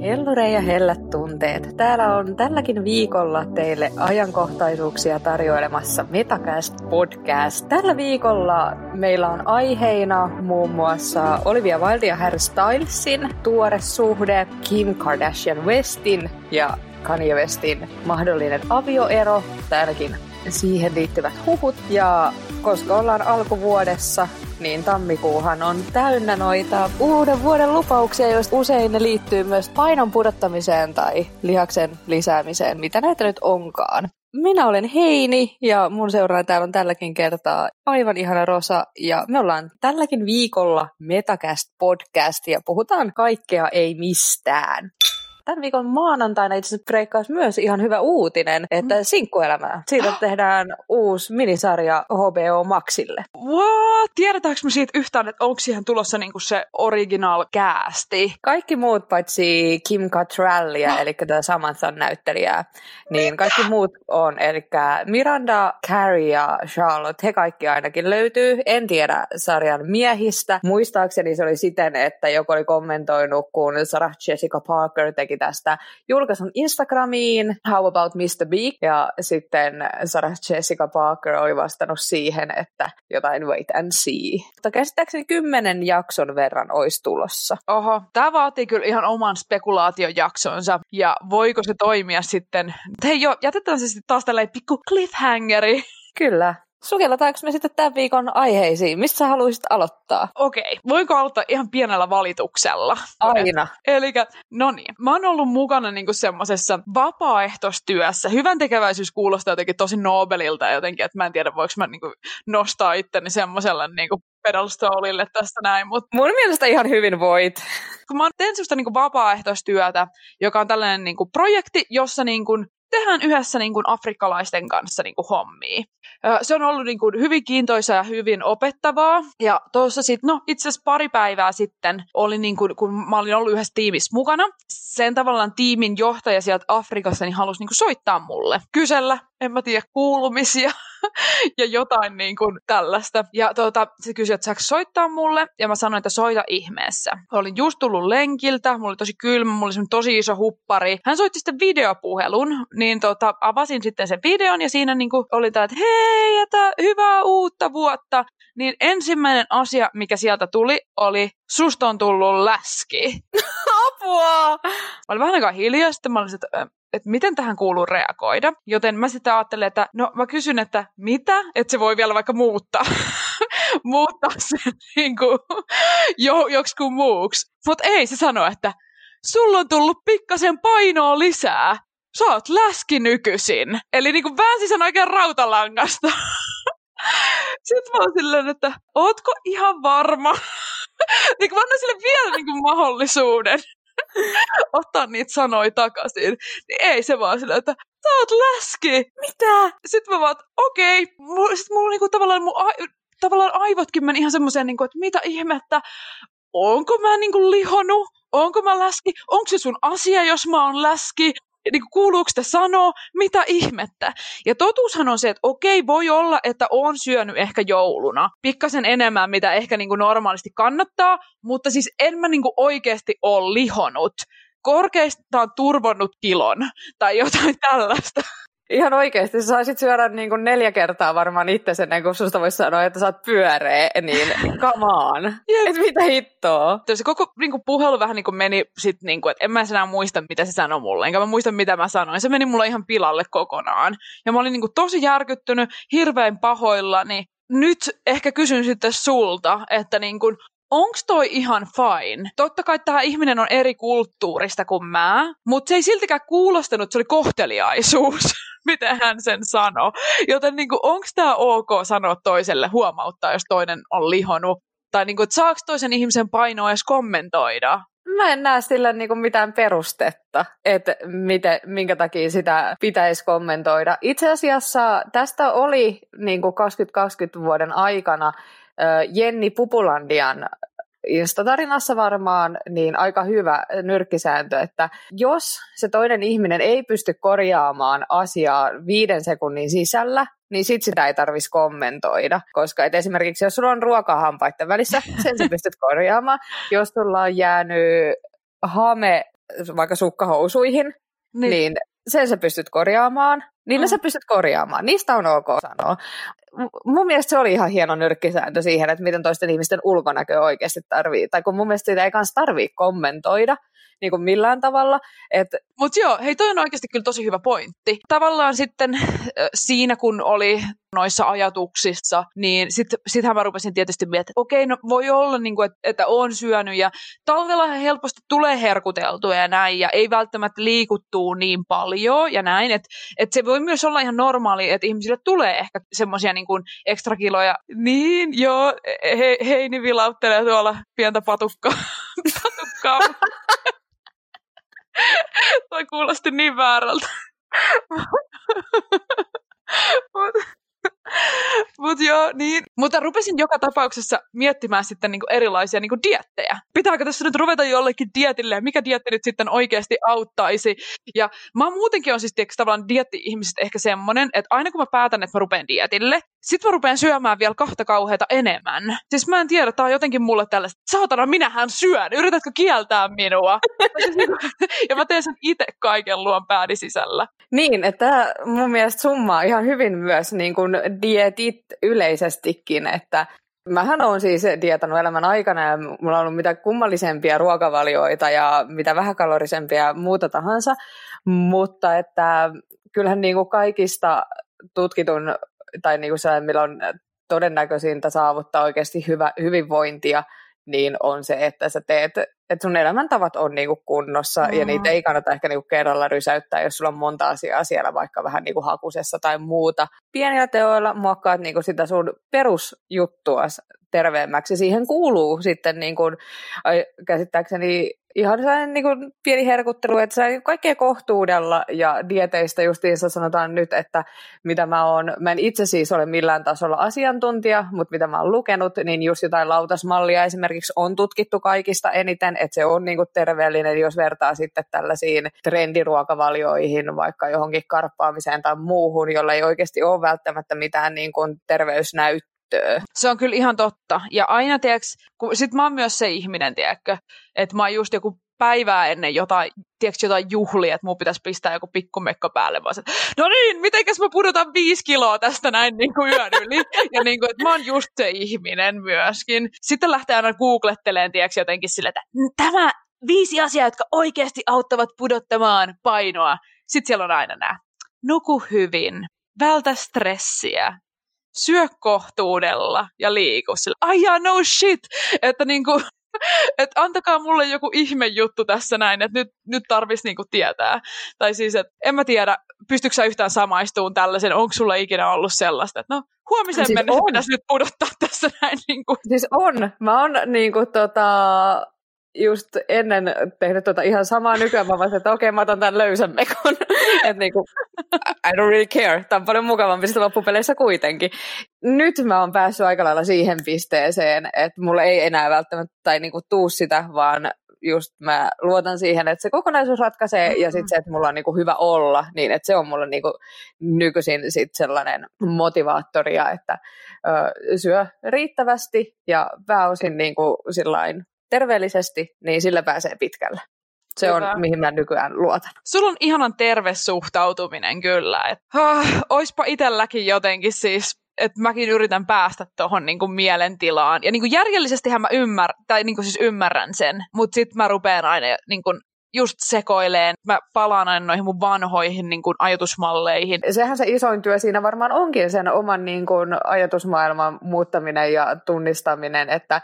Hellure ja hellät tunteet. Täällä on tälläkin viikolla teille ajankohtaisuuksia tarjoilemassa Metacast Podcast. Tällä viikolla meillä on aiheina muun muassa Olivia Wilde ja Harry Stylesin tuore suhde, Kim Kardashian Westin ja Kanye Westin mahdollinen avioero, tai ainakin siihen liittyvät huhut. Ja koska ollaan alkuvuodessa, niin tammikuuhan on täynnä noita uuden vuoden lupauksia, joista usein ne liittyy myös painon pudottamiseen tai lihaksen lisäämiseen, mitä näitä nyt onkaan. Minä olen Heini ja mun seuraaja täällä on tälläkin kertaa aivan ihana Rosa ja me ollaan tälläkin viikolla Metacast podcast ja puhutaan kaikkea ei mistään tämän viikon maanantaina itse asiassa breikkaisi myös ihan hyvä uutinen, että mm. sinkkuelämää. Siitä tehdään uusi minisarja HBO Maxille. What? Tiedetäänkö me siitä yhtään, että onko siihen tulossa niinku se original casti? Kaikki muut paitsi Kim Cattrallia, no. eli tämä Samanthan näyttelijää, niin Mitä? kaikki muut on. Eli Miranda, Carrie ja Charlotte, he kaikki ainakin löytyy. En tiedä sarjan miehistä. Muistaakseni se oli siten, että joku oli kommentoinut, kun Sarah Jessica Parker teki tästä julkaisun Instagramiin, How about Mr. Big, ja sitten Sarah Jessica Parker oli vastannut siihen, että jotain wait and see. Mutta käsittääkseni kymmenen jakson verran olisi tulossa. Oho, tämä vaatii kyllä ihan oman spekulaatiojaksonsa, ja voiko se toimia sitten, hei jo, jätetään se sitten taas tällainen pikku cliffhangeri. Kyllä, Sukelletaanko me sitten tämän viikon aiheisiin? Mistä sä haluaisit aloittaa? Okei, okay. voinko aloittaa ihan pienellä valituksella? Aina. Eli no niin, mä oon ollut mukana niinku semmoisessa vapaaehtoistyössä. Hyvän tekeväisyys kuulostaa jotenkin tosi Nobelilta jotenkin, että mä en tiedä voiko mä niinku nostaa itteni semmoiselle niinku pedalstoolille tästä näin. Mut... Mun mielestä ihan hyvin voit. Kun mä teen semmoista niinku vapaaehtoistyötä, joka on tällainen niinku projekti, jossa niinku tehdään yhdessä niin kuin afrikkalaisten kanssa niin kuin hommia. Se on ollut niin kuin hyvin kiintoisa ja hyvin opettavaa. Ja tuossa sitten, no itse asiassa pari päivää sitten oli niin kuin, kun mä olin ollut yhdessä tiimissä mukana, sen tavallaan tiimin johtaja sieltä Afrikassa niin halusi niin kuin soittaa mulle, kysellä, en mä tiedä, kuulumisia ja jotain niin kuin tällaista. Ja tuota, se kysyi, että saako soittaa mulle, ja mä sanoin, että soita ihmeessä. Olin just tullut lenkiltä, mulla oli tosi kylmä, mulla oli tosi iso huppari. Hän soitti sitten videopuhelun, niin tota, avasin sitten sen videon, ja siinä niin kuin oli tämä, että hei, että hyvää uutta vuotta. Niin ensimmäinen asia, mikä sieltä tuli, oli, susta on tullut läski. Apua! Mä olin vähän aikaa hiljaa, sitten mä olin, että että miten tähän kuuluu reagoida. Joten mä sitten ajattelen, että no mä kysyn, että mitä, että se voi vielä vaikka muuttaa. muuttaa sen niin kuin, jo, joksikin muuksi. Mutta ei, se sano, että sulla on tullut pikkasen painoa lisää. Sä oot läski nykyisin. Eli niin kuin väänsi sen oikein rautalangasta. Sitten mä oon silleen, että ootko ihan varma? niin kuin mä annan sille vielä niin kuin mahdollisuuden. ottaa niitä sanoja takaisin. Niin ei se vaan sillä, että sä oot läski. Mitä? Sitten mä vaan, okei. Okay. Sitten mulla niinku tavallaan, mun a- tavallaan aivotkin meni ihan semmoiseen, niinku, että mitä ihmettä, onko mä niinku lihonut? Onko mä läski? Onko se sun asia, jos mä oon läski? Niin kuin, kuuluuko sitä sanoa, mitä ihmettä. Ja totuushan on se, että okei, voi olla, että on syönyt ehkä jouluna pikkasen enemmän, mitä ehkä niin kuin normaalisti kannattaa, mutta siis en mä niin kuin oikeasti ole lihonut. Korkeastaan turvonnut kilon tai jotain tällaista. Ihan oikeasti, sä saisit syödä niin kuin neljä kertaa varmaan itse ennen kuin susta voisi sanoa, että sä oot pyöreä, niin come on. Et mitä hittoa? Se koko niin kuin, puhelu vähän niin kuin meni sit, niin kuin, että en mä enää muista, mitä se sanoi mulle, enkä mä muista, mitä mä sanoin. Se meni mulle ihan pilalle kokonaan. Ja mä olin niin kuin, tosi järkyttynyt, hirveän pahoilla, niin nyt ehkä kysyn sitten sulta, että niin kuin, onks toi ihan fine? Totta kai tämä ihminen on eri kulttuurista kuin mä, mutta se ei siltikään kuulostanut, että se oli kohteliaisuus. miten hän sen sanoi. Joten niin onko tämä ok sanoa toiselle huomauttaa, jos toinen on lihonut? Tai niin kuin, saako toisen ihmisen painoa edes kommentoida? Mä en näe sillä niin kuin mitään perustetta, että miten, minkä takia sitä pitäisi kommentoida. Itse asiassa tästä oli niin kuin 2020 vuoden aikana Jenni Pupulandian Instatarinassa varmaan, niin aika hyvä nyrkkisääntö, että jos se toinen ihminen ei pysty korjaamaan asiaa viiden sekunnin sisällä, niin sit sitä ei tarvitsisi kommentoida. Koska et esimerkiksi jos sulla on ruokahampaiden välissä, sen sä pystyt korjaamaan. Jos sulla on jäänyt hame vaikka sukkahousuihin, niin, niin sen sä pystyt korjaamaan, niin mm. sä pystyt korjaamaan. Niistä on ok sanoa. Mun mielestä se oli ihan hieno nyrkkisääntö siihen, että miten toisten ihmisten ulkonäkö oikeasti tarvii. Tai kun mun mielestä sitä ei kanssa tarvii kommentoida, niin kuin millään tavalla. Et... Mutta joo, hei toi on oikeasti kyllä tosi hyvä pointti. Tavallaan sitten siinä, kun oli noissa ajatuksissa, niin sitten sittenhän mä rupesin tietysti miettimään, että okei, no voi olla, niin kuin, että, että on syönyt ja talvella helposti tulee herkuteltua ja näin ja ei välttämättä liikuttuu niin paljon ja näin, että, että se voi myös olla ihan normaali, että ihmisille tulee ehkä semmoisia niin kuin ekstra kiloja. Niin, joo, he, Heini vilauttelee tuolla pientä patukkaa. patukkaa. Toi kuulosti niin väärältä. Mutta joo, niin. Mutta rupesin joka tapauksessa miettimään sitten niinku erilaisia niinku diettejä. Pitääkö tässä nyt ruveta jollekin dietille ja mikä dietti nyt sitten oikeasti auttaisi? Ja mä muutenkin on siis tiiäks, tavallaan dietti-ihmiset ehkä semmonen, että aina kun mä päätän, että mä rupean dietille, sit mä rupean syömään vielä kahta kauheata enemmän. Siis mä en tiedä, tää on jotenkin mulle tällaista, saatana minähän syön, yritätkö kieltää minua? Ja mä teen sen itse kaiken luon pääni sisällä. Niin, että mun mielestä summaa ihan hyvin myös niin kuin dietit yleisestikin, että Mähän on siis dietannut elämän aikana ja mulla on ollut mitä kummallisempia ruokavalioita ja mitä vähäkalorisempia muuta tahansa, mutta että kyllähän niin kuin kaikista tutkitun tai niin kuin se, millä on todennäköisintä saavuttaa oikeasti hyvä, hyvinvointia, niin on se, että sä teet, että sun elämäntavat on niinku kunnossa mm. ja niitä ei kannata ehkä niinku kerralla rysäyttää, jos sulla on monta asiaa siellä vaikka vähän niinku hakusessa tai muuta. Pienillä teoilla muokkaat niinku sitä sun perusjuttua terveemmäksi. Siihen kuuluu sitten niinku, käsittääkseni ihan sellainen niin kuin pieni herkuttelu, että se kaikkea kohtuudella ja dieteistä justiinsa sanotaan nyt, että mitä mä oon, mä en itse siis ole millään tasolla asiantuntija, mutta mitä mä oon lukenut, niin just jotain lautasmallia esimerkiksi on tutkittu kaikista eniten, että se on niin kuin terveellinen, jos vertaa sitten tällaisiin trendiruokavalioihin, vaikka johonkin karppaamiseen tai muuhun, jolla ei oikeasti ole välttämättä mitään niin kuin terveysnäyttöä se on kyllä ihan totta. Ja aina, tiedätkö, kun sit mä oon myös se ihminen, tiedätkö, että mä oon just joku päivää ennen jotain, tiedätkö, jotain juhlia, että mun pitäisi pistää joku pikkumekko päälle, vaan no niin, mitenkäs mä pudotan viisi kiloa tästä näin niin kuin yön yli. Ja niin kuin, että mä oon just se ihminen myöskin. Sitten lähtee aina googletteleen, tiedätkö, jotenkin sille, että tämä viisi asiaa, jotka oikeasti auttavat pudottamaan painoa. Sitten siellä on aina nämä. Nuku hyvin, vältä stressiä, syö kohtuudella ja liiku. Sillä, ai ja no shit! Että niinku, et antakaa mulle joku ihme juttu tässä näin, että nyt, nyt tarvitsisi niinku tietää. Tai siis, että en mä tiedä, pystyykö sä yhtään samaistuun tällaisen, onko sulla ikinä ollut sellaista, että no huomisen siis mennessä pitäisi nyt pudottaa tässä näin. Niinku. Siis on. Mä oon niinku tota, just ennen tehnyt tota ihan samaa nykyään, mä että okei, okay, mä otan tämän löysän mekon. että niinku, I don't really care. Tämä on paljon mukavampi sitten loppupeleissä kuitenkin. Nyt mä oon päässyt aika lailla siihen pisteeseen, että mulla ei enää välttämättä tai niinku tuu sitä, vaan just mä luotan siihen, että se kokonaisuus ratkaisee ja sitten se, että mulla on niinku hyvä olla, niin että se on mulle niinku nykyisin sit sellainen motivaattoria, että ö, syö riittävästi ja pääosin niinku sillain terveellisesti, niin sillä pääsee pitkälle. Se Hyvä. on, mihin mä nykyään luotan. Sulla on ihanan terve suhtautuminen kyllä. Et, ah, oispa itselläkin jotenkin siis että mäkin yritän päästä tuohon niinku mielentilaan. Ja niinku järjellisestihän mä ymmär, tai niinku siis ymmärrän sen, mutta sitten mä rupean aina niinku just sekoileen. Mä palaan aina noihin mun vanhoihin niin kuin, ajatusmalleihin. Sehän se isoin työ siinä varmaan onkin sen oman niin kuin, ajatusmaailman muuttaminen ja tunnistaminen, että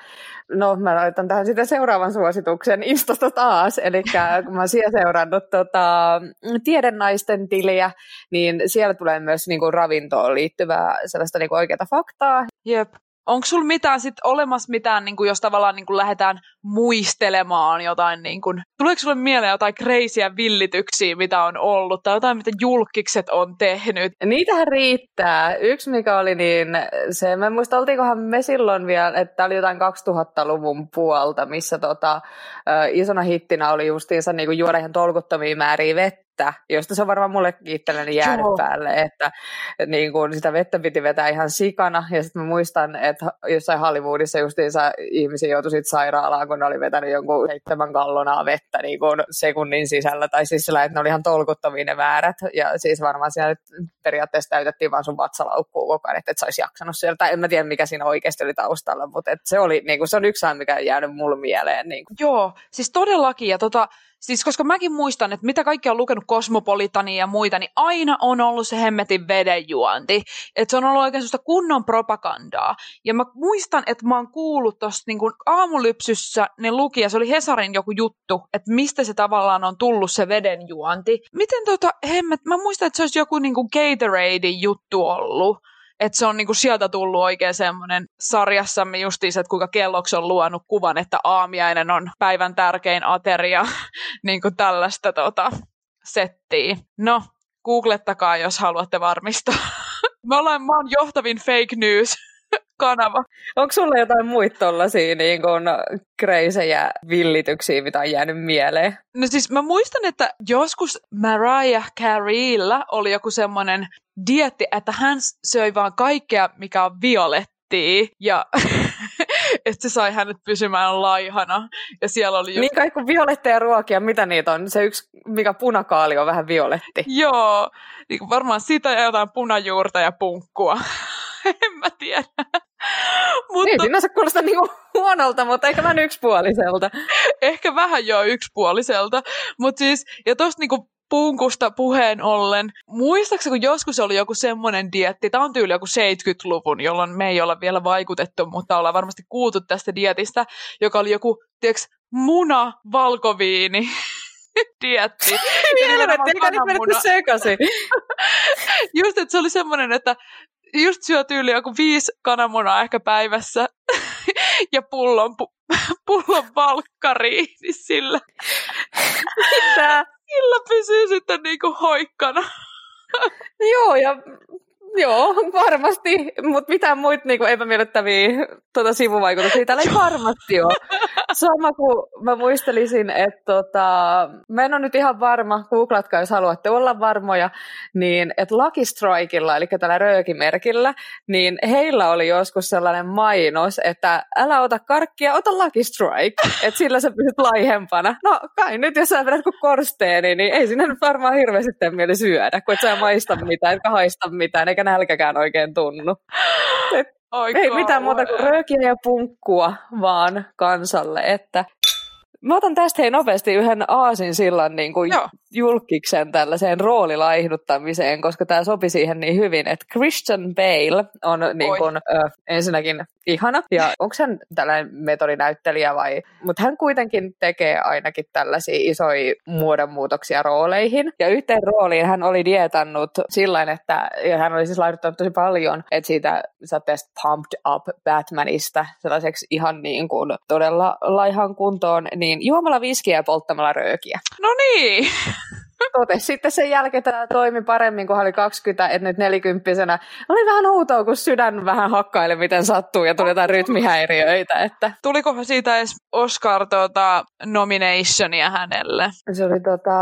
no mä laitan tähän sitten seuraavan suosituksen Instasta taas, eli kun mä siellä seurannut tota, tiedennaisten tiliä, niin siellä tulee myös niin kuin, ravintoon liittyvää sellaista niin kuin, oikeaa faktaa. Jep. Onko sulla mitään sit olemassa mitään, niin kuin jos tavallaan niin lähdetään muistelemaan jotain, niin kuin, tuleeko sulle mieleen jotain kreisiä villityksiä, mitä on ollut, tai jotain, mitä julkikset on tehnyt? Niitähän riittää. Yksi, mikä oli niin, se, mä en muista, oltiinkohan me silloin vielä, että oli jotain 2000-luvun puolta, missä tota, isona hittinä oli justiinsa niin juoda ihan tolkuttomia määriä vettä, vettä, josta se on varmaan mulle itselleni jäänyt Joo. päälle, että niin kun sitä vettä piti vetää ihan sikana, ja sitten mä muistan, että jossain Hollywoodissa justiinsa ihmisiä joutui sit sairaalaan, kun ne oli vetänyt jonkun seitsemän gallonaa vettä niin kun sekunnin sisällä, tai siis sillä, että ne oli ihan tolkuttomia ne väärät, ja siis varmaan siellä periaatteessa täytettiin vaan sun vatsalaukkuu koko ajan, että et sä olisi jaksanut sieltä, en mä tiedä mikä siinä oikeasti oli taustalla, mutta et se, oli, niin kun, se on yksi mikä on jäänyt mulle mieleen. Niin Joo, siis todellakin, ja tota, Siis koska mäkin muistan, että mitä kaikki on lukenut Kosmopolitania ja muita, niin aina on ollut se hemmetin vedenjuonti. Että se on ollut oikein sellaista kunnon propagandaa. Ja mä muistan, että mä oon kuullut tuossa niin aamulypsyssä, ne luki, ja se oli Hesarin joku juttu, että mistä se tavallaan on tullut se vedenjuonti. Miten tota, hemmet, mä muistan, että se olisi joku niin kuin Gatorade juttu ollut että se on niinku sieltä tullut oikein semmoinen sarjassamme justiinsa, että kuinka kelloksi on luonut kuvan, että aamiainen on päivän tärkein ateria, niin kuin tällaista tota, settiä. No, googlettakaa, jos haluatte varmistaa. Me ollaan maan johtavin fake news kanava. Onko sulla jotain muita tollasia niin kun kreisejä villityksiä, mitä on jäänyt mieleen? No siis mä muistan, että joskus Mariah Careylla oli joku semmoinen dietti, että hän söi vaan kaikkea, mikä on violettia. Ja että se sai hänet pysymään laihana. Ja siellä oli just... Niin kai kuin violetteja ruokia, mitä niitä on? Se yksi, mikä punakaali on vähän violetti. Joo, niin varmaan sitä ja jotain punajuurta ja punkkua. en mä tiedä. mutta... Ei sinänsä kuulosta niinku huonolta, mutta ehkä vähän yksipuoliselta. ehkä vähän jo yksipuoliselta. Mutta siis, ja tosta niinku punkusta puheen ollen, muistaakseni kun joskus oli joku semmoinen dietti, tämä on tyyli joku 70-luvun, jolloin me ei olla vielä vaikutettu, mutta ollaan varmasti kuultu tästä dietistä, joka oli joku, tiedätkö, muna, valkoviini, dietti. Helvetti, eikä nyt menetty sekaisin. Just, että se oli semmoinen, että just syö tyyli joku viisi kananmunaa ehkä päivässä ja pullon, pu, pullon valkkariin, niin sillä, Mitä? sillä pysyy sitten niinku hoikkana. Joo, ja Joo, varmasti, mutta mitään muita niinku epämiellyttäviä tuota, sivuvaikutuksia. Täällä ei varmasti ole. Sama kuin mä muistelisin, että tota, mä en ole nyt ihan varma, googlatkaa jos haluatte olla varmoja, niin että Lucky Strikeilla, eli tällä röökimerkillä, niin heillä oli joskus sellainen mainos, että älä ota karkkia, ota Lucky Strike, että sillä sä pysyt laihempana. No kai nyt, jos sä vedät kuin korsteeni, niin ei sinne nyt varmaan hirveästi mieli syödä, kun et sä maista mitään, etkä haista mitään, eikä nälkäkään oikein tunnu. Et ei mitään muuta kuin röökiä ja punkkua vaan kansalle, että Mä otan tästä hei nopeasti yhden aasin sillan niin kuin julkiksen tällaiseen roolilaihduttamiseen, koska tämä sopi siihen niin hyvin, että Christian Bale on niin kuin, ö, ensinnäkin ihana, ja onko hän tällainen metodinäyttelijä vai, mutta hän kuitenkin tekee ainakin tällaisia isoja muodonmuutoksia rooleihin, ja yhteen rooliin hän oli dietannut sillä että ja hän oli siis laihduttanut tosi paljon, että siitä tästä Pumped Up Batmanista sellaiseksi ihan niin kuin todella laihan kuntoon, niin juomalla viskiä ja polttamalla röökiä. No niin! Totesi sitten sen jälkeen tämä toimi paremmin, kun hän oli 20, että nyt nelikymppisenä. Oli vähän outoa, kun sydän vähän hakkaili, miten sattuu, ja tuli jotain rytmihäiriöitä. Että. Tuliko siitä edes Oscar tuota, nominationia hänelle? Se oli tota,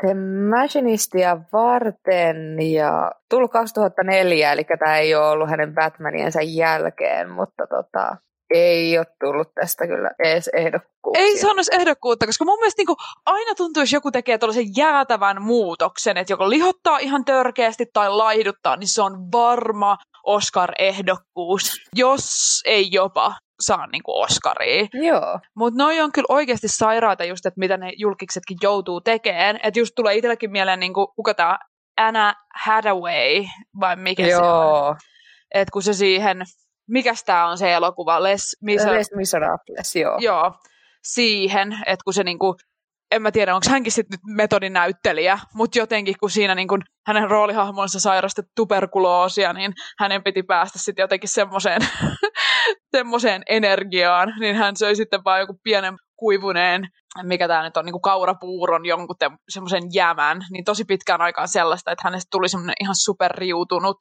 The Machinistia varten, ja tullut 2004, eli tämä ei ole ollut hänen Batmaniensa jälkeen, mutta tota, ei ole tullut tästä kyllä edes ehdokkuuksia. Ei saanut ehdokkuutta, koska mun mielestä niin aina tuntuu, jos joku tekee tuollaisen jäätävän muutoksen, että joko lihottaa ihan törkeästi tai laihduttaa, niin se on varma Oscar-ehdokkuus, jos ei jopa saa niin kuin Oscaria. Joo. Mutta noi on kyllä oikeasti sairaata just, että mitä ne julkiksetkin joutuu tekemään. Että just tulee itsellekin mieleen, niin kuin, kuka tämä Anna Hathaway, vai mikä Joo. se on. Että kun se siihen mikä tämä on se elokuva? Les, Miser- Les Miserables, joo. Joo, siihen, että kun se niinku, en mä tiedä, onko hänkin sitten nyt metodinäyttelijä, mutta jotenkin kun siinä niinku hänen roolihahmonsa sairasti tuberkuloosia, niin hänen piti päästä sitten jotenkin semmoiseen semmoiseen energiaan, niin hän söi sitten vaan joku pienen kuivuneen, mikä tämä nyt on, niin kuin kaurapuuron jonkun semmoisen jämän, niin tosi pitkään aikaan sellaista, että hänestä tuli semmoinen ihan superriutunut.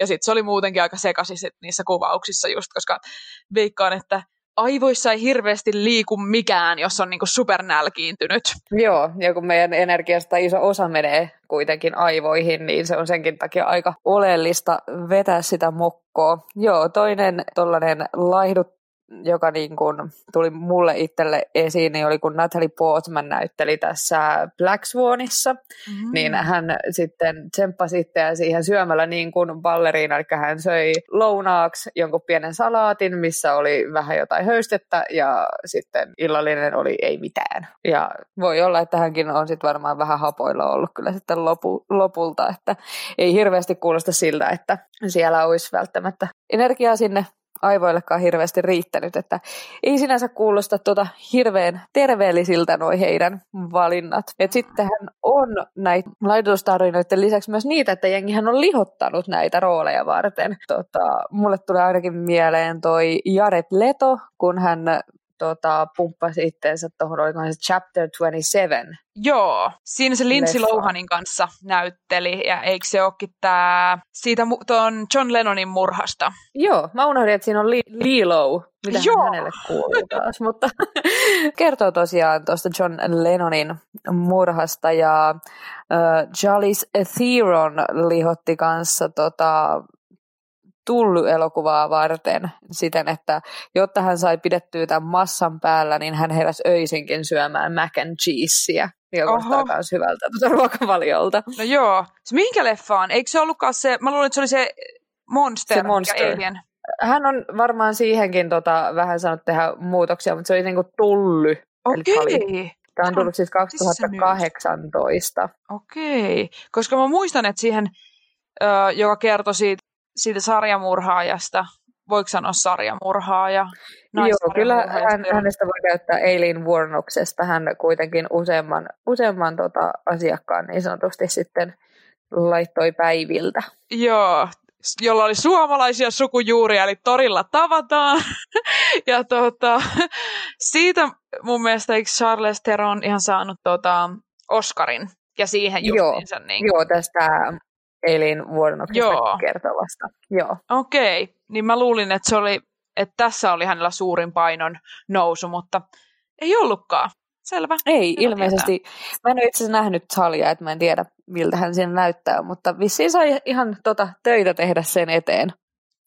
Ja sitten se oli muutenkin aika sekaisin niissä kuvauksissa just, koska veikkaan, että aivoissa ei hirveästi liiku mikään, jos on niinku supernälkiintynyt. Joo, ja kun meidän energiasta iso osa menee kuitenkin aivoihin, niin se on senkin takia aika oleellista vetää sitä mokkoa. Joo, toinen tollainen laihdut joka niin kuin tuli mulle itselle esiin, niin oli kun Natalie Portman näytteli tässä Black Swanissa, mm-hmm. niin hän sitten tsemppasi itseään siihen syömällä niin kuin balleriina, eli hän söi lounaaksi jonkun pienen salaatin, missä oli vähän jotain höystettä ja sitten illallinen oli ei mitään. Ja voi olla, että hänkin on sitten varmaan vähän hapoilla ollut kyllä sitten lopu, lopulta, että ei hirveästi kuulosta siltä, että siellä olisi välttämättä energiaa sinne aivoillekaan hirveästi riittänyt, että ei sinänsä kuulosta tuota hirveän terveellisiltä noi heidän valinnat. Et sittenhän on näitä laidustarinoiden lisäksi myös niitä, että jengihän on lihottanut näitä rooleja varten. Tota, mulle tulee ainakin mieleen toi Jared Leto, kun hän tota, pumppasi itteensä tuohon, olikohan se Chapter 27. Joo, siinä se Lindsay Lohanin kanssa näytteli, ja eikö se olekin tämä siitä tuon John Lennonin murhasta? Joo, mä unohdin, että siinä on Lilo, mitä Joo. hänelle kuuluu taas, mutta kertoo tosiaan tuosta John Lennonin murhasta, ja uh, Jalis Theron lihotti kanssa tota, Tully-elokuvaa varten siten, että jotta hän sai pidettyä tämän massan päällä, niin hän heräsi öisinkin syömään mac and cheeseä, joka kuulostaa myös hyvältä tuota ruokavaliolta. No joo. Se minkä leffaan? Eikö se ollutkaan se, mä luulen, että se oli se Monster, se monster. Alien. Hän on varmaan siihenkin tota, vähän saanut tehdä muutoksia, mutta se oli niinku Tully. Okei. Tämä on tullut siis 2018. Okei, koska mä muistan, että siihen, joka kertoi siitä siitä sarjamurhaajasta, voiko sanoa sarjamurhaaja? Joo, kyllä hän, hänestä voi käyttää Eileen Warnoksesta. Hän kuitenkin useamman, useamman tota, asiakkaan niin sanotusti sitten laittoi päiviltä. Joo, jolla oli suomalaisia sukujuuria, eli torilla tavataan. ja tota, siitä mun mielestä eikö Charles Theron ihan saanut tota, Oscarin ja siihen justiinsa. Joo, niin joo tästä Elin vuodennoksesta kertovasta. Joo. Okei, okay. niin mä luulin, että, se oli, että tässä oli hänellä suurin painon nousu, mutta ei ollutkaan. Selvä. Ei, Hyvä ilmeisesti. Tietää. Mä en ole itse asiassa nähnyt Salia, että mä en tiedä, miltä hän siinä näyttää, mutta vissiin sai ihan tota, töitä tehdä sen eteen.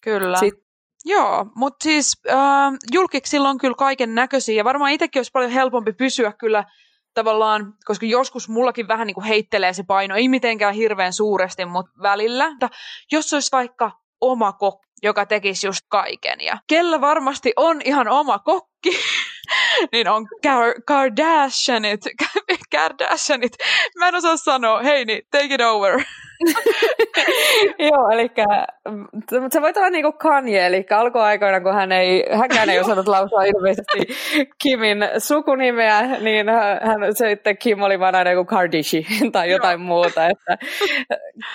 Kyllä. Sitten Joo, mutta siis äh, julkiksilla on kyllä kaiken näköisiä ja varmaan itsekin olisi paljon helpompi pysyä kyllä tavallaan, koska joskus mullakin vähän niin kuin heittelee se paino, ei mitenkään hirveän suuresti, mutta välillä. Mutta jos olisi vaikka oma kokki, joka tekisi just kaiken. Ja kellä varmasti on ihan oma kokki, niin on Kar- Kardashianit. Kardashianit. Mä en osaa sanoa. Hei, niin take it over. Joo, eli mutta se voi olla niin kuin Kanye, eli alkuaikoina, kun hän ei, hänkään ei osannut lausua ilmeisesti Kimin sukunimeä, niin hän sitten Kim oli vaan aina joku Kardishi tai jotain Joo. muuta. Että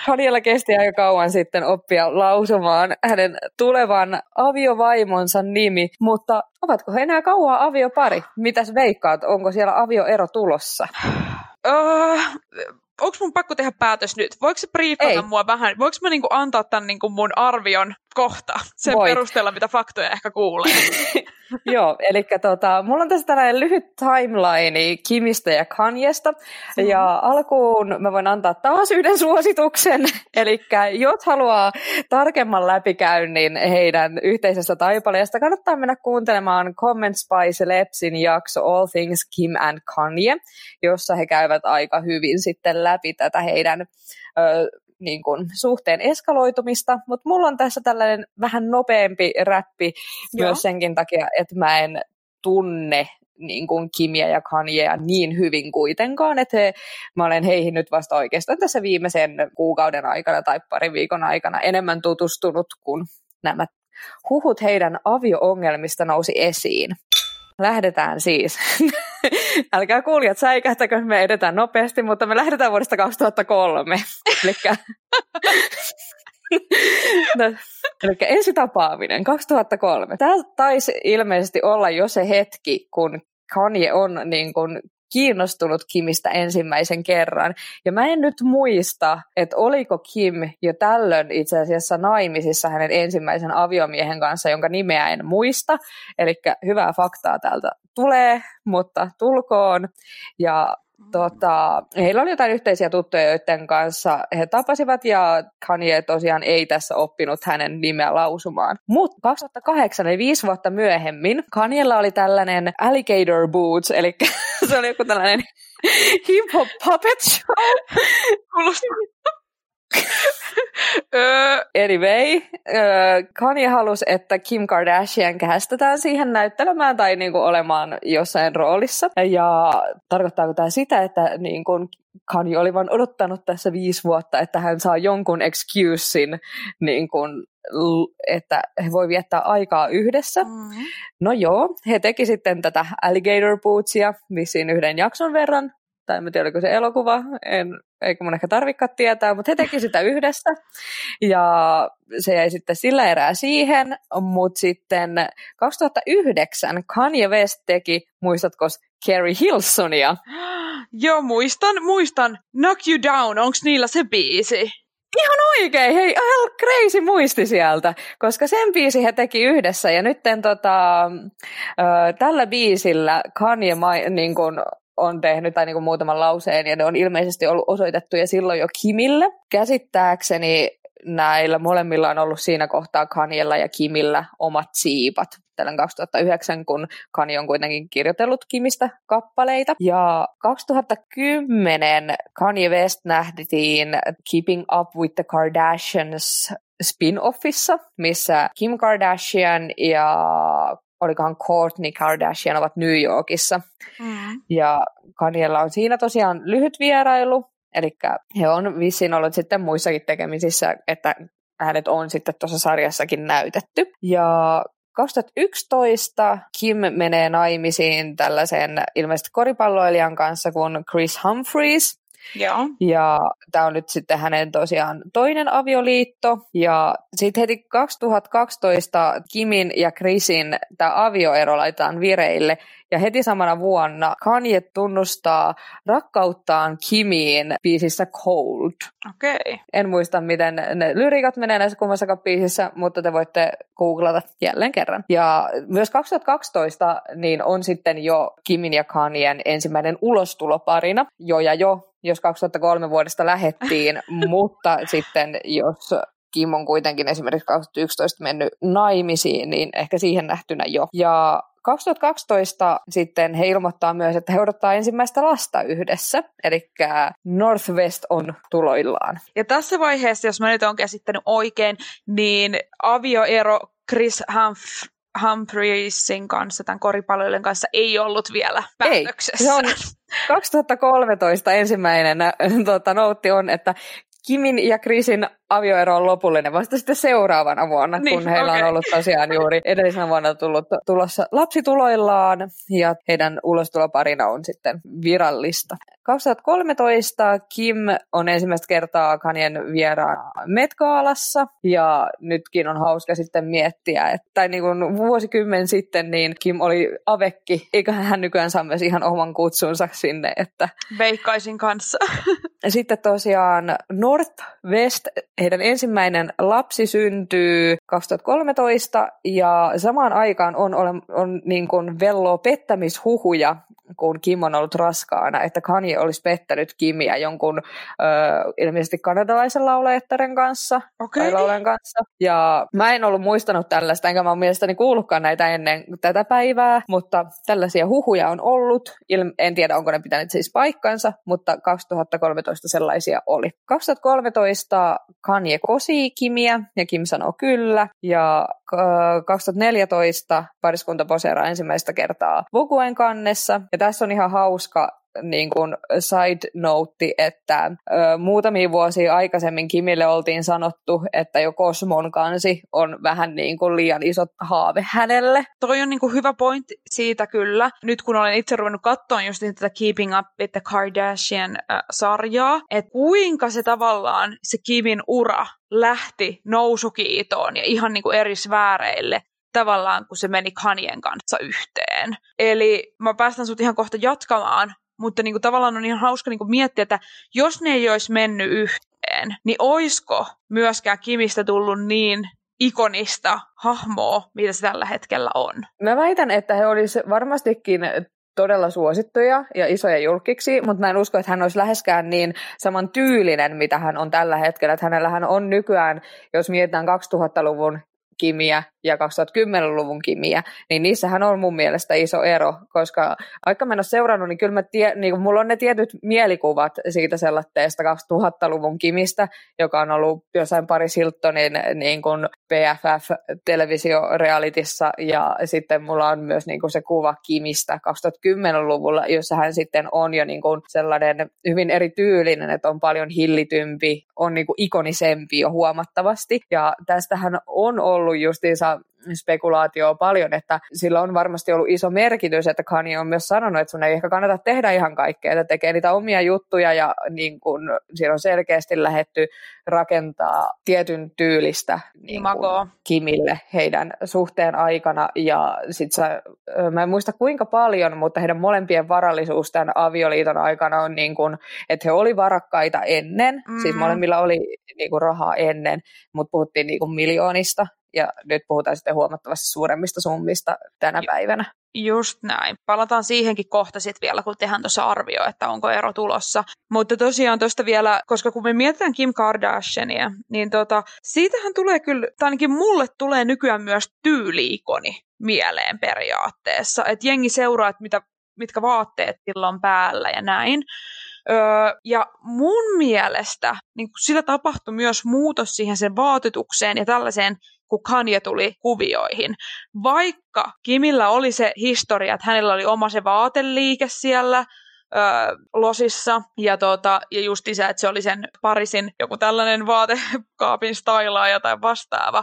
Kanyella kesti aika kauan sitten oppia lausumaan hänen tulevan aviovaimonsa nimi, mutta ovatko he enää kauan aviopari? Mitäs veikkaat, onko siellä avioero tulossa? Uh, onko mun pakko tehdä päätös nyt? Voiko se briefata mua vähän? Voiko mä niinku antaa tämän niinku mun arvion kohta sen Voit. perusteella, mitä faktoja ehkä kuulee? Joo, eli tota, mulla on tässä tällainen lyhyt timeline Kimistä ja Kanyesta. Mm-hmm. Ja alkuun mä voin antaa taas yhden suosituksen. eli jos haluaa tarkemman läpikäynnin heidän yhteisestä taipaleesta, kannattaa mennä kuuntelemaan Comments by Celebsin jakso All Things Kim and Kanye, jossa he käyvät aika hyvin sitten läpi tätä heidän ö, niin kuin, suhteen eskaloitumista, mutta mulla on tässä tällainen vähän nopeampi räppi Joo. myös senkin takia, että mä en tunne niin kuin Kimia ja Kanyea niin hyvin kuitenkaan, että he, mä olen heihin nyt vasta oikeastaan tässä viimeisen kuukauden aikana tai parin viikon aikana enemmän tutustunut, kun nämä huhut heidän avio-ongelmista nousi esiin. Lähdetään siis. Älkää kuulijat säikähtäkö, me edetään nopeasti, mutta me lähdetään vuodesta 2003. Elikkä no, eli ensitapaaminen 2003. Tämä taisi ilmeisesti olla jo se hetki, kun Kanye on niin kuin kiinnostunut Kimistä ensimmäisen kerran. Ja mä en nyt muista, että oliko Kim jo tällöin itse asiassa naimisissa hänen ensimmäisen aviomiehen kanssa, jonka nimeä en muista. Eli hyvää faktaa täältä tulee, mutta tulkoon. Ja Tota, heillä oli jotain yhteisiä tuttuja, joiden kanssa he tapasivat ja Kanye tosiaan ei tässä oppinut hänen nimeä lausumaan. Mutta 2008, eli viisi vuotta myöhemmin, Kanyella oli tällainen alligator boots, eli se oli joku tällainen hip-hop puppet show. anyway, Kanye halusi, että Kim Kardashian kästetään siihen näyttelemään tai niin kuin olemaan jossain roolissa. Ja tarkoittaako tämä sitä, että niin kuin Kanye oli vain odottanut tässä viisi vuotta, että hän saa jonkun excusein, niin kuin, että he voi viettää aikaa yhdessä. Mm-hmm. No joo, he teki sitten tätä Alligator Bootsia vissiin yhden jakson verran, tai en tiedä, oliko se elokuva, en, eikä mun ehkä tarvikaan tietää, mutta he teki sitä yhdessä, ja se jäi sitten sillä erää siihen, mutta sitten 2009 Kanye West teki, muistatko, Carrie Hilsonia? Joo, muistan, muistan. Knock You Down, onko niillä se biisi? Ihan oikein, hei, ihan crazy muisti sieltä, koska sen biisi he teki yhdessä ja nyt tota, tällä biisillä Kanye niin kun, on tehnyt tai niin kuin muutaman lauseen, ja ne on ilmeisesti ollut osoitettuja silloin jo Kimille. Käsittääkseni näillä molemmilla on ollut siinä kohtaa Kanyella ja Kimillä omat siipat. Tällä 2009, kun Kanye on kuitenkin kirjoitellut Kimistä kappaleita. Ja 2010 Kanye West nähtiin Keeping Up with the Kardashians spin-offissa, missä Kim Kardashian ja olikohan Kourtney Kardashian ovat New Yorkissa. Mm. Ja Kanyella on siinä tosiaan lyhyt vierailu, eli he on vissiin ollut sitten muissakin tekemisissä, että hänet on sitten tuossa sarjassakin näytetty. Ja 2011 Kim menee naimisiin tällaisen ilmeisesti koripalloilijan kanssa kuin Chris Humphreys, Joo. Ja tämä on nyt sitten hänen tosiaan toinen avioliitto. Ja sitten heti 2012 Kimin ja Chrisin tämä avioero laitetaan vireille. Ja heti samana vuonna Kanye tunnustaa rakkauttaan Kimiin biisissä Cold. Okei. Okay. En muista, miten ne lyriikat menee näissä kummassakaan biisissä, mutta te voitte googlata jälleen kerran. Ja myös 2012 niin on sitten jo Kimin ja Kanyen ensimmäinen ulostuloparina, jo ja jo, jos 2003 vuodesta lähettiin, mutta sitten jos Kim on kuitenkin esimerkiksi 2011 mennyt naimisiin, niin ehkä siihen nähtynä jo. Ja 2012 sitten he ilmoittaa myös, että he odottaa ensimmäistä lasta yhdessä, eli Northwest on tuloillaan. Ja tässä vaiheessa, jos mä nyt olen käsittänyt oikein, niin avioero Chris Humph Humphreysin kanssa, tämän koripalloilijan kanssa, ei ollut vielä päätöksessä. Ei, se on 2013 ensimmäinen tota, noutti on, että Kimin ja Krisin avioero on lopullinen vasta sitten seuraavana vuonna, niin, kun heillä okay. on ollut tosiaan juuri edellisenä vuonna tullut, tulossa lapsituloillaan ja heidän ulostuloparina on sitten virallista. 2013 Kim on ensimmäistä kertaa Kanyen vieraan Metkaalassa ja nytkin on hauska sitten miettiä, että niin kuin vuosikymmen sitten niin Kim oli avekki, eikä hän nykyään saa myös ihan oman kutsunsa sinne. Että... Veikkaisin kanssa. Sitten tosiaan Northwest heidän ensimmäinen lapsi syntyy 2013 ja samaan aikaan on, on, on niin kuin vello pettämishuhuja kun Kim on ollut raskaana, että Kanye olisi pettänyt Kimiä jonkun ö, ilmeisesti kanadalaisen laulajattaren kanssa okay. tai laulajan kanssa. Ja mä en ollut muistanut tällaista, enkä mä ole mielestäni kuullutkaan näitä ennen tätä päivää, mutta tällaisia huhuja on ollut. Il- en tiedä, onko ne pitänyt siis paikkansa, mutta 2013 sellaisia oli. 2013 Kanye kosii Kimiä ja Kim sanoo kyllä. Ja 2014 pariskunta poseeraa ensimmäistä kertaa Voguen kannessa. Ja tässä on ihan hauska niin kuin side note, että ö, muutamia vuosia aikaisemmin Kimille oltiin sanottu, että jo Kosmon kansi on vähän niin kuin liian iso haave hänelle. Toi on niin kuin hyvä pointti siitä kyllä. Nyt kun olen itse ruvennut katsoa just tätä Keeping Up with the Kardashian-sarjaa, että kuinka se tavallaan se Kimin ura lähti nousukiitoon ja ihan niin kuin eri sfääreille tavallaan, kun se meni Kanien kanssa yhteen. Eli mä päästän sut ihan kohta jatkamaan, mutta niin kuin tavallaan on ihan hauska niin kuin miettiä, että jos ne ei olisi mennyt yhteen, niin oisko myöskään Kimistä tullut niin ikonista hahmoa, mitä se tällä hetkellä on? Mä väitän, että he olisivat varmastikin todella suosittuja ja isoja julkiksi, mutta mä en usko, että hän olisi läheskään niin saman tyylinen, mitä hän on tällä hetkellä. Että hänellähän on nykyään, jos mietitään 2000-luvun Kimiä ja 2010-luvun Kimiä, niin niissähän on mun mielestä iso ero, koska vaikka mä en ole seurannut, niin kyllä mä tie, niin kuin mulla on ne tietyt mielikuvat siitä sellaisesta 2000-luvun Kimistä, joka on ollut jossain Paris Hiltonin niin kuin PFF-televisiorealitissa, ja sitten mulla on myös niin kuin se kuva Kimistä 2010-luvulla, jossa hän sitten on jo niin kuin sellainen hyvin erityylinen, että on paljon hillitympi, on niin kuin ikonisempi jo huomattavasti, ja tästähän on ollut justiinsa spekulaatioa paljon, että sillä on varmasti ollut iso merkitys, että Kanye on myös sanonut, että sun ei ehkä kannata tehdä ihan kaikkea, että tekee niitä omia juttuja ja niin kun, siellä on selkeästi lähetty rakentaa tietyn tyylistä niin kun, Kimille heidän suhteen aikana. Ja sit sä, mä en muista kuinka paljon, mutta heidän molempien varallisuus tämän avioliiton aikana on niin kun, että he oli varakkaita ennen, siis mm. siis molemmilla oli niin kun, rahaa ennen, mutta puhuttiin niin kun, miljoonista ja nyt puhutaan sitten huomattavasti suuremmista summista tänä päivänä. Just näin. Palataan siihenkin kohta sitten vielä, kun tehdään tuossa arvio, että onko ero tulossa. Mutta tosiaan tuosta vielä, koska kun me mietitään Kim Kardashiania, niin tota, siitähän tulee kyllä, tai ainakin mulle tulee nykyään myös tyyliikoni mieleen periaatteessa. Että jengi seuraa, että mitä, mitkä vaatteet sillä on päällä ja näin. Öö, ja mun mielestä niin sillä tapahtui myös muutos siihen sen vaatetukseen ja tällaiseen kun Kanye tuli kuvioihin. Vaikka Kimillä oli se historia, että hänellä oli oma se vaateliike siellä, öö, losissa. Ja, tota, ja just se, että se oli sen Parisin joku tällainen vaatekaapin stylaaja tai vastaava.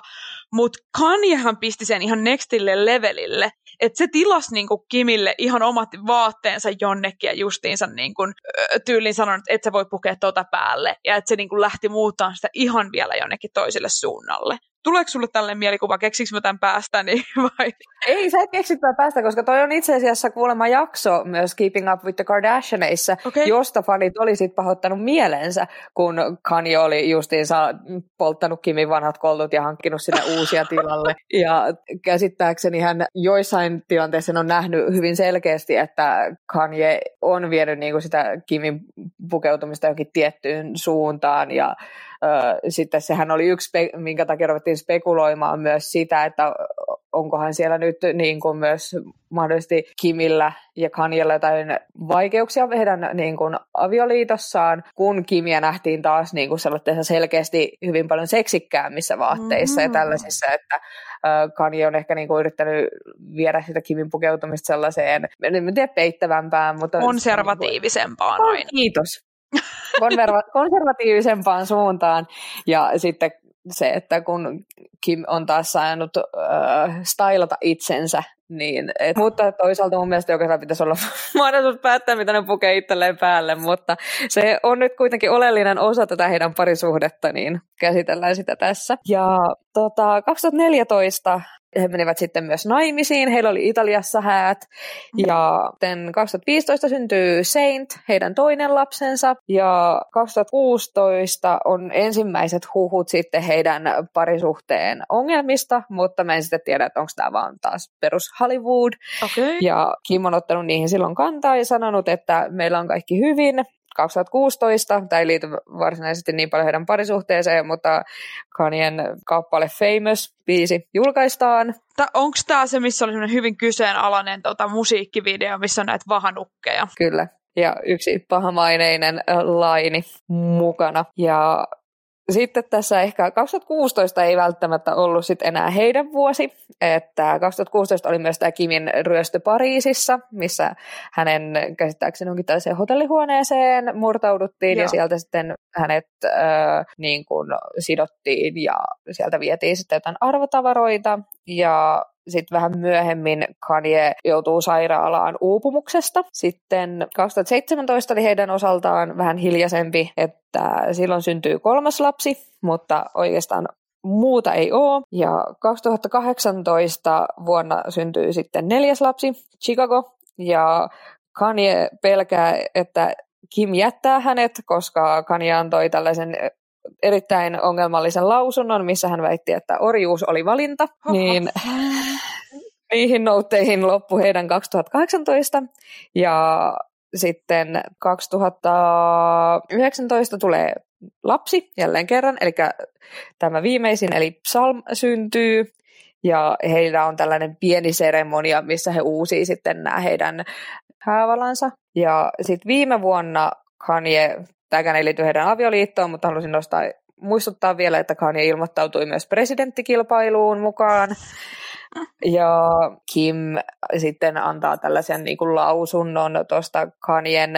Mutta Kanyehan pisti sen ihan nextille levelille. Että se tilasi niinku Kimille ihan omat vaatteensa jonnekin ja justiinsa niinku, tyylin sanonut, että et sä voi pukea tota päälle. Ja että se niinku lähti muuttamaan sitä ihan vielä jonnekin toiselle suunnalle tuleeko sulle tälle mielikuva, keksikö mä tämän päästä, niin vai? Ei, sä et keksit tämän päästä, koska toi on itse asiassa kuulemma jakso myös Keeping Up with the Kardashianeissa, okay. josta fanit oli sit pahoittanut mielensä, kun Kanye oli justiinsa polttanut Kimin vanhat koltut ja hankkinut sinne uusia tilalle. Ja käsittääkseni hän joissain tilanteissa on nähnyt hyvin selkeästi, että Kanye on vienyt niinku sitä Kimin pukeutumista johonkin tiettyyn suuntaan ja sitten sehän oli yksi, minkä takia ruvettiin spekuloimaan myös sitä, että onkohan siellä nyt niin kuin myös mahdollisesti Kimillä ja Kanjella jotain vaikeuksia heidän niin kuin avioliitossaan, kun Kimiä nähtiin taas niin kuin selkeästi hyvin paljon seksikkäämmissä vaatteissa mm-hmm. ja tällaisissa, että Kanye on ehkä niin kuin yrittänyt viedä sitä Kimin pukeutumista sellaiseen, en tiedä peittävämpään, mutta... Konservatiivisempaan aina. Kiitos konserva- konservatiivisempaan suuntaan. Ja sitten se, että kun Kim on taas saanut äh, stylata itsensä, niin, et, mutta toisaalta mun mielestä jokaisella pitäisi olla mahdollisuus päättää, mitä ne pukee itselleen päälle, mutta se on nyt kuitenkin oleellinen osa tätä heidän parisuhdetta, niin käsitellään sitä tässä. Ja tota, 2014 he menivät sitten myös naimisiin, heillä oli Italiassa häät, ja sitten 2015 syntyy Saint, heidän toinen lapsensa, ja 2016 on ensimmäiset huhut sitten heidän parisuhteen ongelmista, mutta mä en sitten tiedä, että onko tämä vaan taas perus Hollywood. Okay. Ja Kim on ottanut niihin silloin kantaa ja sanonut, että meillä on kaikki hyvin, 2016. Tämä ei liity varsinaisesti niin paljon heidän parisuhteeseen, mutta Kanien kappale Famous biisi julkaistaan. Onko tämä se, missä oli hyvin kyseenalainen tota, musiikkivideo, missä on näitä vahanukkeja? Kyllä. Ja yksi pahamaineinen laini mukana. Ja sitten tässä ehkä 2016 ei välttämättä ollut sit enää heidän vuosi, että 2016 oli myös tämä Kimin ryöstö Pariisissa, missä hänen käsittääkseni onkin tällaiseen hotellihuoneeseen murtauduttiin Joo. ja sieltä sitten hänet äh, niin kuin sidottiin ja sieltä vietiin sitten jotain arvotavaroita ja sitten vähän myöhemmin Kanye joutuu sairaalaan uupumuksesta. Sitten 2017 oli heidän osaltaan vähän hiljaisempi, että silloin syntyy kolmas lapsi, mutta oikeastaan muuta ei ole. Ja 2018 vuonna syntyy sitten neljäs lapsi, Chicago, ja Kanye pelkää, että Kim jättää hänet, koska Kanye antoi tällaisen erittäin ongelmallisen lausunnon, missä hän väitti, että orjuus oli valinta. Niin niihin noutteihin loppui heidän 2018 ja sitten 2019 tulee lapsi jälleen kerran, eli tämä viimeisin, eli Psalm syntyy, ja heillä on tällainen pieni seremonia, missä he uusii sitten nämä heidän häävalansa. Ja sitten viime vuonna Kanye, tämäkään ei liity heidän avioliittoon, mutta halusin nostaa muistuttaa vielä, että Kanye ilmoittautui myös presidenttikilpailuun mukaan. Ja Kim sitten antaa tällaisen niin kuin lausunnon tuosta Kanyen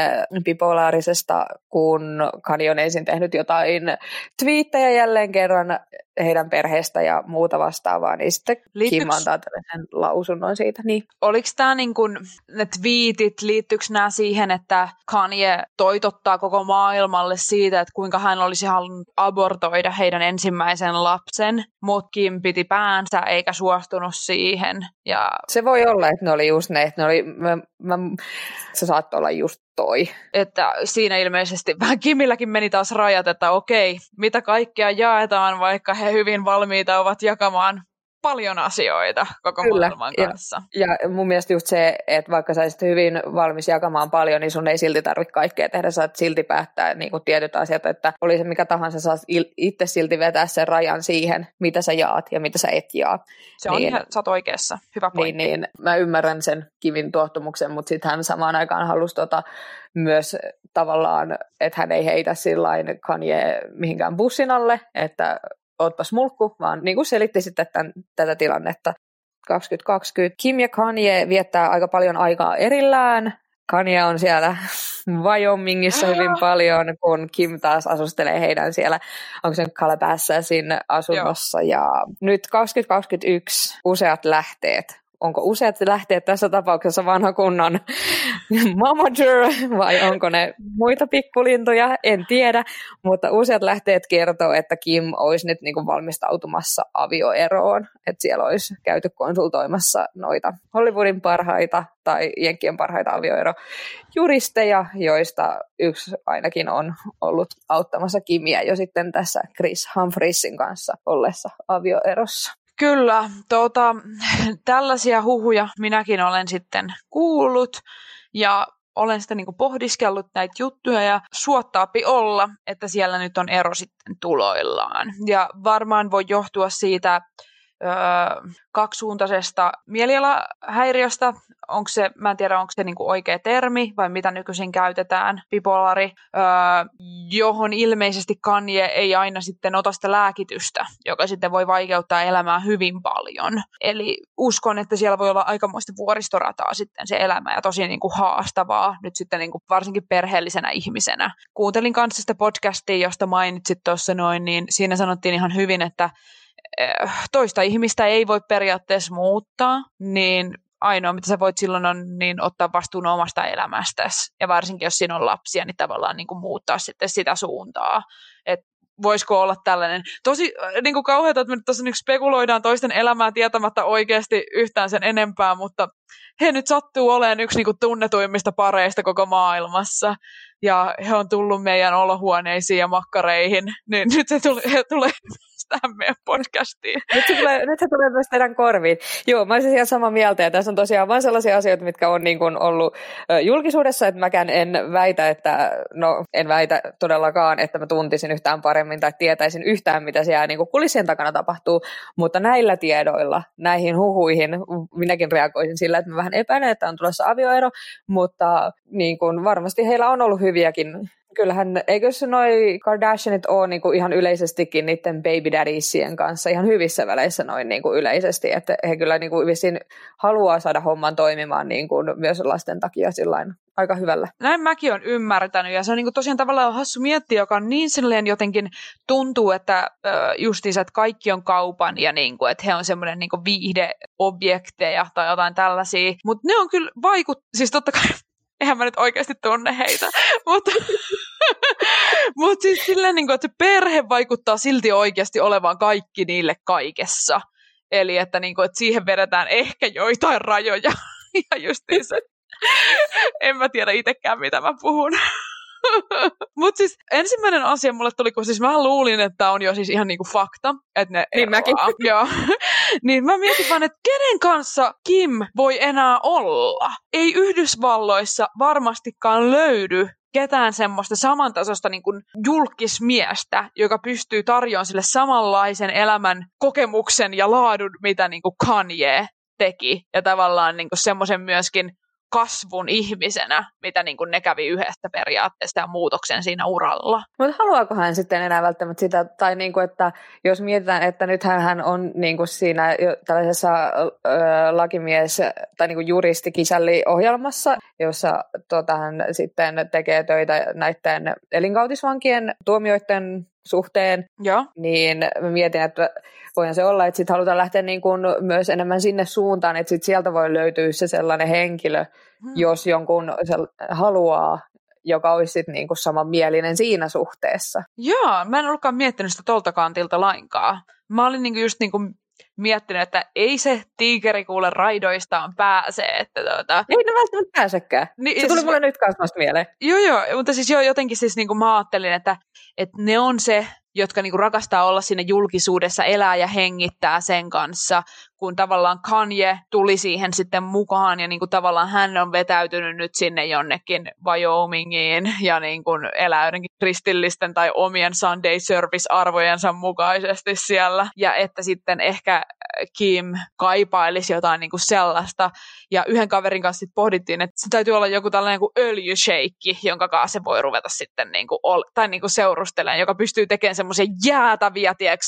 bipolaarisesta, kun Kanye on ensin tehnyt jotain twiittejä jälleen kerran heidän perheestä ja muuta vastaavaa, niin sitten Liittyks... Kim antaa tällaisen lausunnon siitä. Niin. Oliko tämä niin kun, ne twiitit, liittyykö nämä siihen, että Kanye toitottaa koko maailmalle siitä, että kuinka hän olisi halunnut abortoida heidän ensimmäisen lapsen, mutta Kim piti päänsä eikä suostunut siihen. Ja... Se voi olla, että ne oli just ne, että ne oli, mä, mä, se saattoi olla just toi. Että siinä ilmeisesti vähän Kimilläkin meni taas rajat, että okei, mitä kaikkea jaetaan, vaikka he hyvin valmiita ovat jakamaan paljon asioita koko Kyllä. maailman kanssa. Ja, ja mun mielestä just se, että vaikka sä olisit hyvin valmis jakamaan paljon, niin sun ei silti tarvitse kaikkea tehdä. Saat silti päättää niin kuin tietyt asiat, että oli se mikä tahansa, saat itse silti vetää sen rajan siihen, mitä sä jaat ja mitä sä et jaa. Se on niin, ihan, sä oot oikeassa. Hyvä pointti. Niin, niin, mä ymmärrän sen kivin tuottumuksen, mutta sitten hän samaan aikaan halusi tota, myös tavallaan, että hän ei heitä sillain Kanye mihinkään bussin alle, että ootpas mulkku, vaan niin kuin selitti sitten tämän, tätä tilannetta. 2020 Kim ja Kanye viettää aika paljon aikaa erillään. Kanye on siellä Wyomingissa hyvin paljon, kun Kim taas asustelee heidän siellä, onko se nyt Calabassasin asunnossa. Joo. Ja nyt 2021 useat lähteet onko useat lähteet tässä tapauksessa vanha kunnon mamager vai onko ne muita pikkulintoja, en tiedä, mutta useat lähteet kertoo, että Kim olisi nyt niin kuin valmistautumassa avioeroon, että siellä olisi käyty konsultoimassa noita Hollywoodin parhaita tai Jenkkien parhaita avioerojuristeja, joista yksi ainakin on ollut auttamassa Kimiä jo sitten tässä Chris Humphreysin kanssa ollessa avioerossa. Kyllä, tuota, tällaisia huhuja minäkin olen sitten kuullut ja olen sitä niin pohdiskellut näitä juttuja ja suottaapi olla, että siellä nyt on ero sitten tuloillaan. Ja varmaan voi johtua siitä kaksisuuntaisesta mielialahäiriöstä. Onko se, mä en tiedä, onko se niinku oikea termi vai mitä nykyisin käytetään, bipolari, öö, johon ilmeisesti Kanye ei aina sitten ota sitä lääkitystä, joka sitten voi vaikeuttaa elämää hyvin paljon. Eli uskon, että siellä voi olla aikamoista vuoristorataa sitten se elämä ja tosi niinku haastavaa nyt sitten niinku varsinkin perheellisenä ihmisenä. Kuuntelin kanssa sitä podcastia, josta mainitsit tuossa noin, niin siinä sanottiin ihan hyvin, että toista ihmistä ei voi periaatteessa muuttaa, niin ainoa, mitä sä voit silloin on niin ottaa vastuun omasta elämästäsi. Ja varsinkin, jos siinä on lapsia, niin tavallaan niin kuin muuttaa sitten sitä suuntaa. Et voisiko olla tällainen. Tosi äh, niin kuin kauheata, että me nyt tässä nyt spekuloidaan toisten elämää tietämättä oikeasti yhtään sen enempää, mutta he nyt sattuu olemaan yksi niin kuin tunnetuimmista pareista koko maailmassa. Ja he on tullut meidän olohuoneisiin ja makkareihin, niin nyt se tulee, he tulee tähän meidän podcastiin. Nyt se tulee, nyt se tulee myös teidän korviin. Joo, mä olisin ihan samaa mieltä, ja tässä on tosiaan vain sellaisia asioita, mitkä on niin kuin ollut julkisuudessa, että mäkään en väitä, että, no en väitä todellakaan, että mä tuntisin yhtään paremmin tai tietäisin yhtään, mitä siellä niin kuin kulissien takana tapahtuu, mutta näillä tiedoilla, näihin huhuihin, minäkin reagoisin sillä, että mä vähän epäilen, että on tulossa avioero, mutta niin kuin varmasti heillä on ollut hyviäkin kyllähän, eikö se noi Kardashianit ole niinku ihan yleisestikin niiden baby daddiesien kanssa ihan hyvissä väleissä noin niinku yleisesti, että he kyllä niinku vissiin haluaa saada homman toimimaan niinku myös lasten takia sillain aika hyvällä. Näin mäkin olen ymmärtänyt ja se on niinku tosiaan tavallaan hassu miettiä, joka on niin silleen jotenkin tuntuu, että justiinsa, että kaikki on kaupan ja niinku, että he on semmoinen niinku viihdeobjekteja tai jotain tällaisia, mutta ne on kyllä vaikut, siis totta kai eihän mä nyt oikeasti tunne heitä, mutta mut siis silleen, niin kuin, että perhe vaikuttaa silti oikeasti olevan kaikki niille kaikessa. Eli että, niin kuin, että siihen vedetään ehkä joitain rajoja. ja just niin se, en mä tiedä itsekään, mitä mä puhun. Mutta siis ensimmäinen asia mulle tuli, kun siis mä luulin, että on jo siis ihan niinku fakta, että ne Niin eroaa. mäkin. Joo. niin mä mietin vaan, että kenen kanssa Kim voi enää olla? Ei Yhdysvalloissa varmastikaan löydy ketään semmoista samantasosta niin kuin julkismiestä, joka pystyy tarjoamaan sille samanlaisen elämän kokemuksen ja laadun, mitä niin kuin Kanye teki. Ja tavallaan niin kuin semmoisen myöskin kasvun ihmisenä, mitä niin kuin ne kävi yhdestä periaatteesta ja muutoksen siinä uralla. Mutta haluaako hän sitten enää välttämättä sitä, tai niin kuin, että jos mietitään, että nythän hän on niin kuin siinä jo tällaisessa ö, lakimies- tai niin kuin juristikisälli-ohjelmassa, jossa tota, hän sitten tekee töitä näiden elinkautisvankien tuomioiden suhteen, Joo. niin mä mietin, että voihan se olla, että sitten halutaan lähteä niin kuin myös enemmän sinne suuntaan, että sit sieltä voi löytyä se sellainen henkilö, Hmm. jos jonkun se haluaa, joka olisi sit niin kuin samanmielinen siinä suhteessa. Joo, mä en ollutkaan miettinyt sitä tolta kantilta lainkaan. Mä olin niinku just niinku miettinyt, että ei se tiikeri kuule raidoistaan pääse, että tota, Ei ne välttämättä pääsekään. niin, Se tuli siis- mulle nyt kanssa mieleen. Joo, joo, mutta siis joo, jotenkin siis niinku mä ajattelin, että, että ne on se, jotka niinku rakastaa olla siinä julkisuudessa, elää ja hengittää sen kanssa, kun tavallaan Kanye tuli siihen sitten mukaan ja niinku tavallaan hän on vetäytynyt nyt sinne jonnekin Wyomingiin ja niinku elää jotenkin kristillisten tai omien Sunday Service-arvojensa mukaisesti siellä. Ja että sitten ehkä Kim kaipailisi jotain niinku sellaista. Ja yhden kaverin kanssa sit pohdittiin, että se täytyy olla joku tällainen kuin öljysheikki, jonka kanssa se voi ruveta sitten niinku, ol- tai niinku seurustelemaan, joka pystyy tekemään semmoisia jäätäviä, tieks,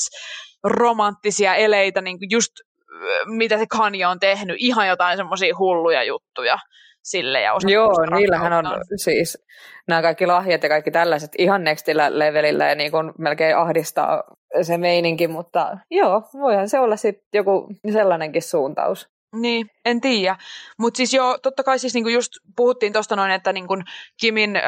romanttisia eleitä, niinku just ö, mitä se Kanye on tehnyt, ihan jotain semmoisia hulluja juttuja sille ja Joo, niillähän on siis nämä kaikki lahjat ja kaikki tällaiset ihan nextillä levelillä ja niin kuin melkein ahdistaa se meininki, mutta joo, voihan se olla sitten joku sellainenkin suuntaus. Niin, en tiedä. Mutta siis joo, totta kai siis niinku just puhuttiin tuosta noin, että niinku Kimin ö,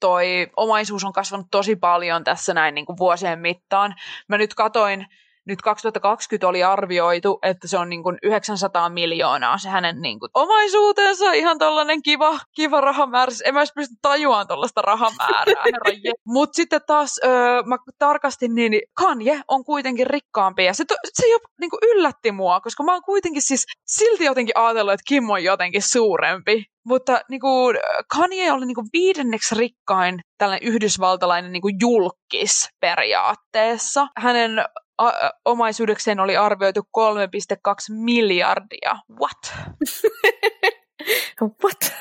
toi omaisuus on kasvanut tosi paljon tässä näin niinku vuosien mittaan. Mä nyt katoin, nyt 2020 oli arvioitu, että se on niinku 900 miljoonaa se hänen niinku omaisuutensa. Ihan tollanen kiva, kiva rahamäärä. En mä edes pysty tajuamaan tollaista rahamäärää. Mutta sitten taas ö, mä tarkastin, niin Kanye on kuitenkin rikkaampi. Ja se, to, se jo niinku yllätti mua, koska mä oon kuitenkin siis silti jotenkin ajatellut, että Kim on jotenkin suurempi. Mutta niinku, Kanye oli niinku viidenneksi rikkain tällainen yhdysvaltalainen niinku julkis periaatteessa. Hänen a- omaisuudekseen oli arvioitu 3,2 miljardia. What? What?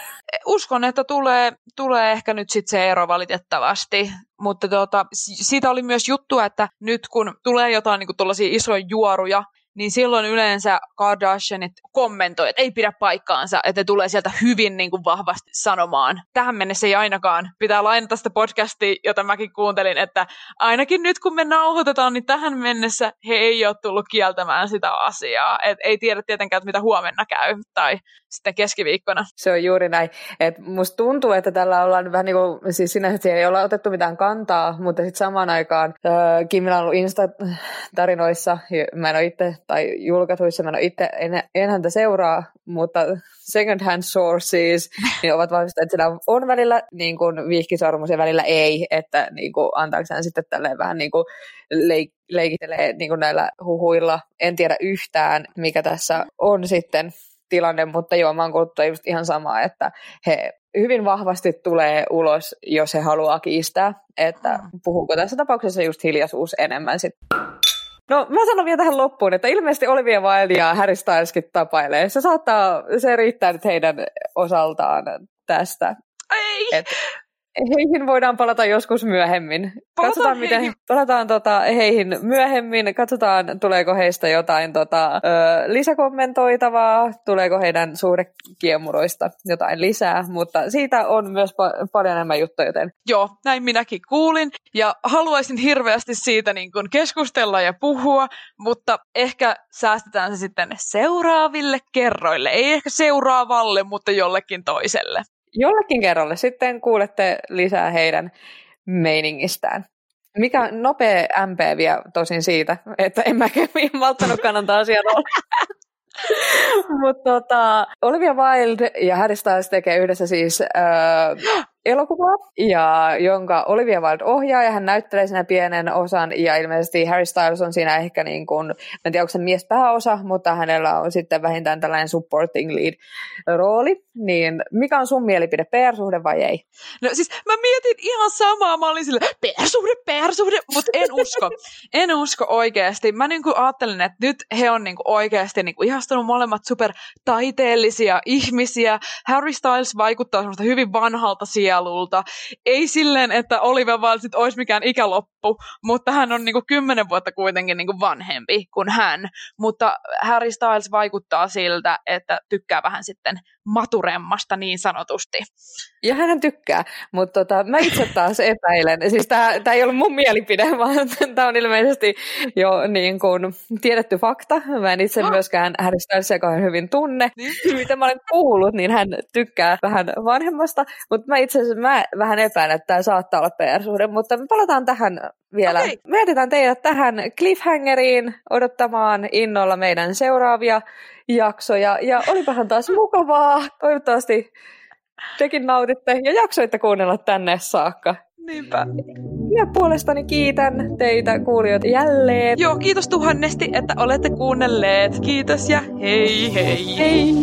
uskon, että tulee, tulee ehkä nyt sitten se ero valitettavasti, mutta tota, siitä oli myös juttu, että nyt kun tulee jotain niin tuollaisia isoja juoruja, niin silloin yleensä Kardashianit kommentoi, että ei pidä paikkaansa, että tulee sieltä hyvin niin kuin vahvasti sanomaan. Tähän mennessä ei ainakaan. Pitää lainata sitä podcastia, jota mäkin kuuntelin, että ainakin nyt kun me nauhoitetaan, niin tähän mennessä he ei ole tullut kieltämään sitä asiaa. Et ei tiedä tietenkään, että mitä huomenna käy tai sitten keskiviikkona. Se on juuri näin. Et musta tuntuu, että tällä ollaan vähän niin kuin, siis sinänsä ei olla otettu mitään kantaa, mutta sitten samaan aikaan äh, Kimillä on ollut Insta-tarinoissa, mä en ole itse, tai julkaisuissa, mä en itse, en, en häntä seuraa, mutta second hand sources, niin ovat vahvistaneet, että sillä on välillä niin kuin vihkisormus ja välillä ei, että niin kuin, antaako hän sitten tälleen vähän niin kuin leik- leikitelee niin kuin näillä huhuilla. En tiedä yhtään, mikä tässä on sitten tilanne, mutta joo, mä oon kuullut just ihan samaa, että he hyvin vahvasti tulee ulos, jos he haluaa kiistää, että puhuuko tässä tapauksessa just hiljaisuus enemmän sitten. No mä sanon vielä tähän loppuun, että ilmeisesti Olivia Wilde ja Harry Styleskin tapailee. Se saattaa, se riittää nyt heidän osaltaan tästä. Ei! Et heihin voidaan palata joskus myöhemmin. Palataan katsotaan, heihin. miten, palataan tota, heihin myöhemmin. Katsotaan, tuleeko heistä jotain tota, ö, lisäkommentoitavaa, tuleeko heidän suurekiemuroista jotain lisää, mutta siitä on myös pa- paljon enemmän juttuja. Joten... Joo, näin minäkin kuulin ja haluaisin hirveästi siitä niin kuin keskustella ja puhua, mutta ehkä säästetään se sitten seuraaville kerroille. Ei ehkä seuraavalle, mutta jollekin toiselle jollekin kerralle sitten kuulette lisää heidän meiningistään. Mikä nopea MP vielä tosin siitä, että en mäkään malttanutkaan antaa asiaa Mutta tota, Olivia Wilde ja Harry Styles tekee yhdessä siis äh, elokuvaa, ja jonka Olivia Wilde ohjaa, ja hän näyttelee siinä pienen osan, ja ilmeisesti Harry Styles on siinä ehkä niin kuin, en tiedä onko se mies pääosa, mutta hänellä on sitten vähintään tällainen supporting lead rooli, niin mikä on sun mielipide, PR-suhde vai ei? No siis mä mietin ihan samaa, mä olin sille PR-suhde, PR-suhde, mutta en usko, en usko oikeasti. Mä niin kuin ajattelin, että nyt he on niin kuin oikeasti niin kuin ihastunut molemmat super taiteellisia ihmisiä. Harry Styles vaikuttaa semmoista hyvin vanhalta siellä sielulta. Ei silleen, että Olivia vaan sit olisi mikään ikäloppu, mutta hän on niinku kymmenen vuotta kuitenkin niinku vanhempi kuin hän. Mutta Harry Styles vaikuttaa siltä, että tykkää vähän sitten maturemmasta niin sanotusti. Ja hän tykkää, mutta tota, mä itse taas epäilen. Siis tämä ei ollut mun mielipide, vaan tämä on ilmeisesti jo niin kuin tiedetty fakta. Mä en itse no. myöskään Harry Stylesia hyvin tunne. Niin. Mitä mä olen kuullut, niin hän tykkää vähän vanhemmasta, mutta mä itse asiassa mä vähän epäilen, että tämä saattaa olla PR-suhde, mutta me palataan tähän vielä. Okay. Me jätetään teidät tähän cliffhangeriin odottamaan innolla meidän seuraavia jaksoja. Ja olipahan taas mukavaa. Toivottavasti tekin nautitte ja jaksoitte kuunnella tänne saakka. Niinpä. Ja puolestani kiitän teitä kuulijoita jälleen. Joo, kiitos tuhannesti, että olette kuunnelleet. Kiitos ja hei hei. Hei.